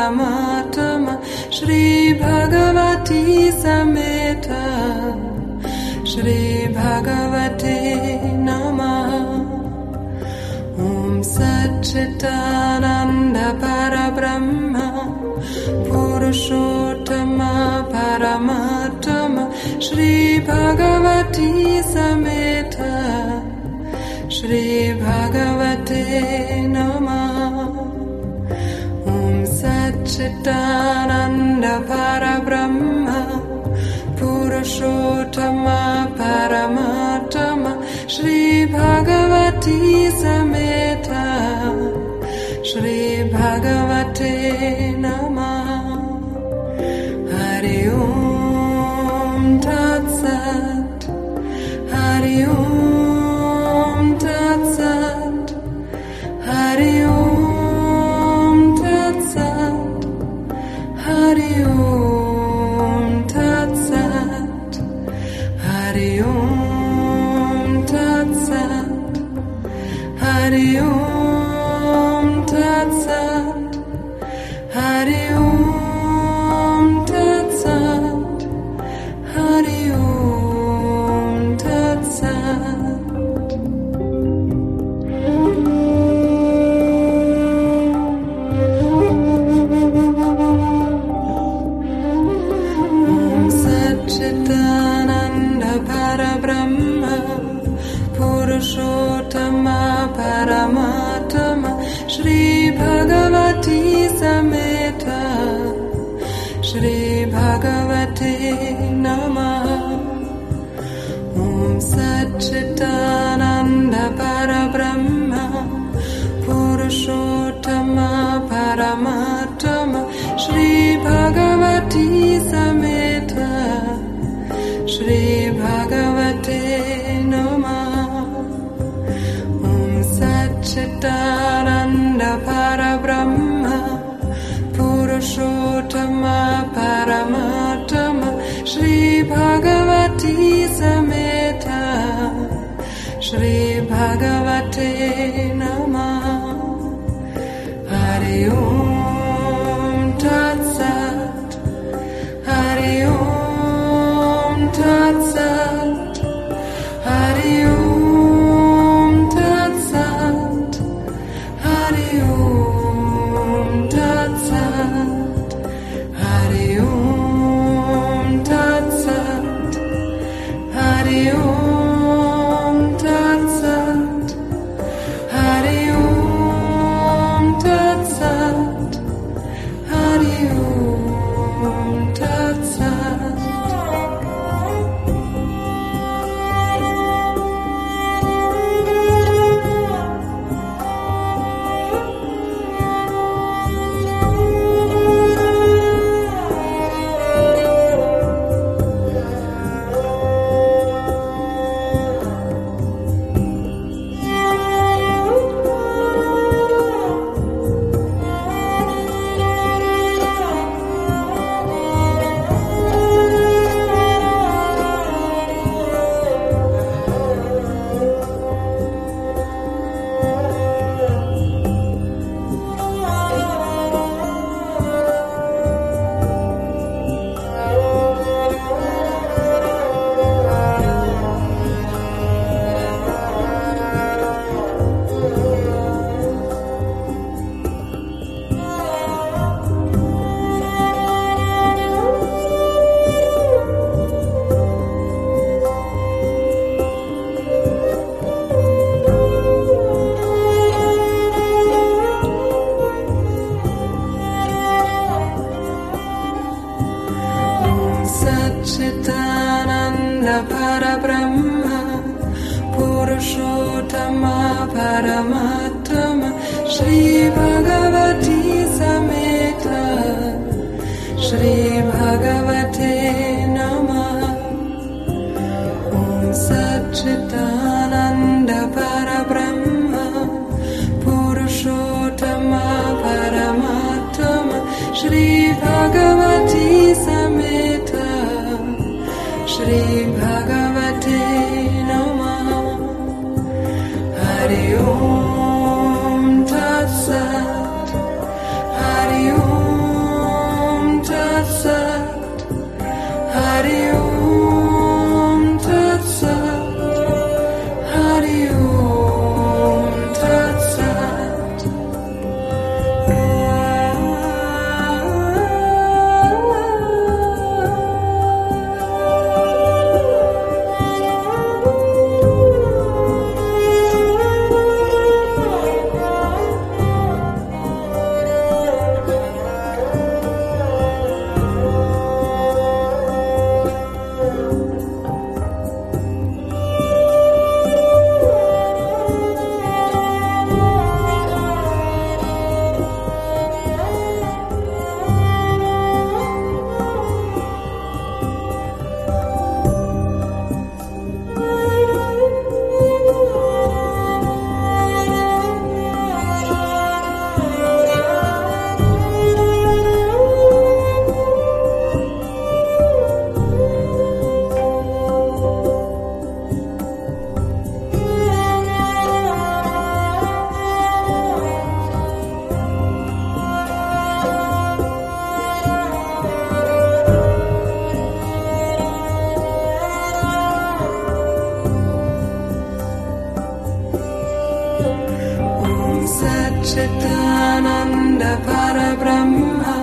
Paramatama Shri Bhagavati Sameta Shri Bhagavate Namaha Om Satchitananda Parabrahma Purushottama Paramatama Shri Bhagavati Sameta Shri Bhagavate Namaha Om Chitananda Parabrahma Purushottama Paramatama Shri Bhagavati Sameta Shri Bhagavate Namah Purushottama Paramatama Shri Bhagavati Sameta Shri Bhagavate Namaha. Om Satchitananda Parabrahma Purushottama Paramatama Shri Bhagavati Sameta Shri Bhagavate 没有。Shri Bhagavati Sameta Shri Chitananda Parabrahma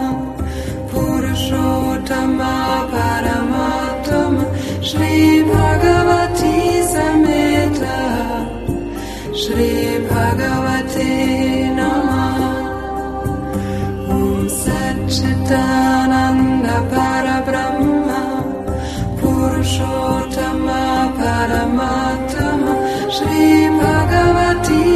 Purushottama Paramatama Shri Bhagavati Samhita Shri Bhagavate Namah Om Satchitananda Parabrahma Purushottama Paramatama Shri Bhagavati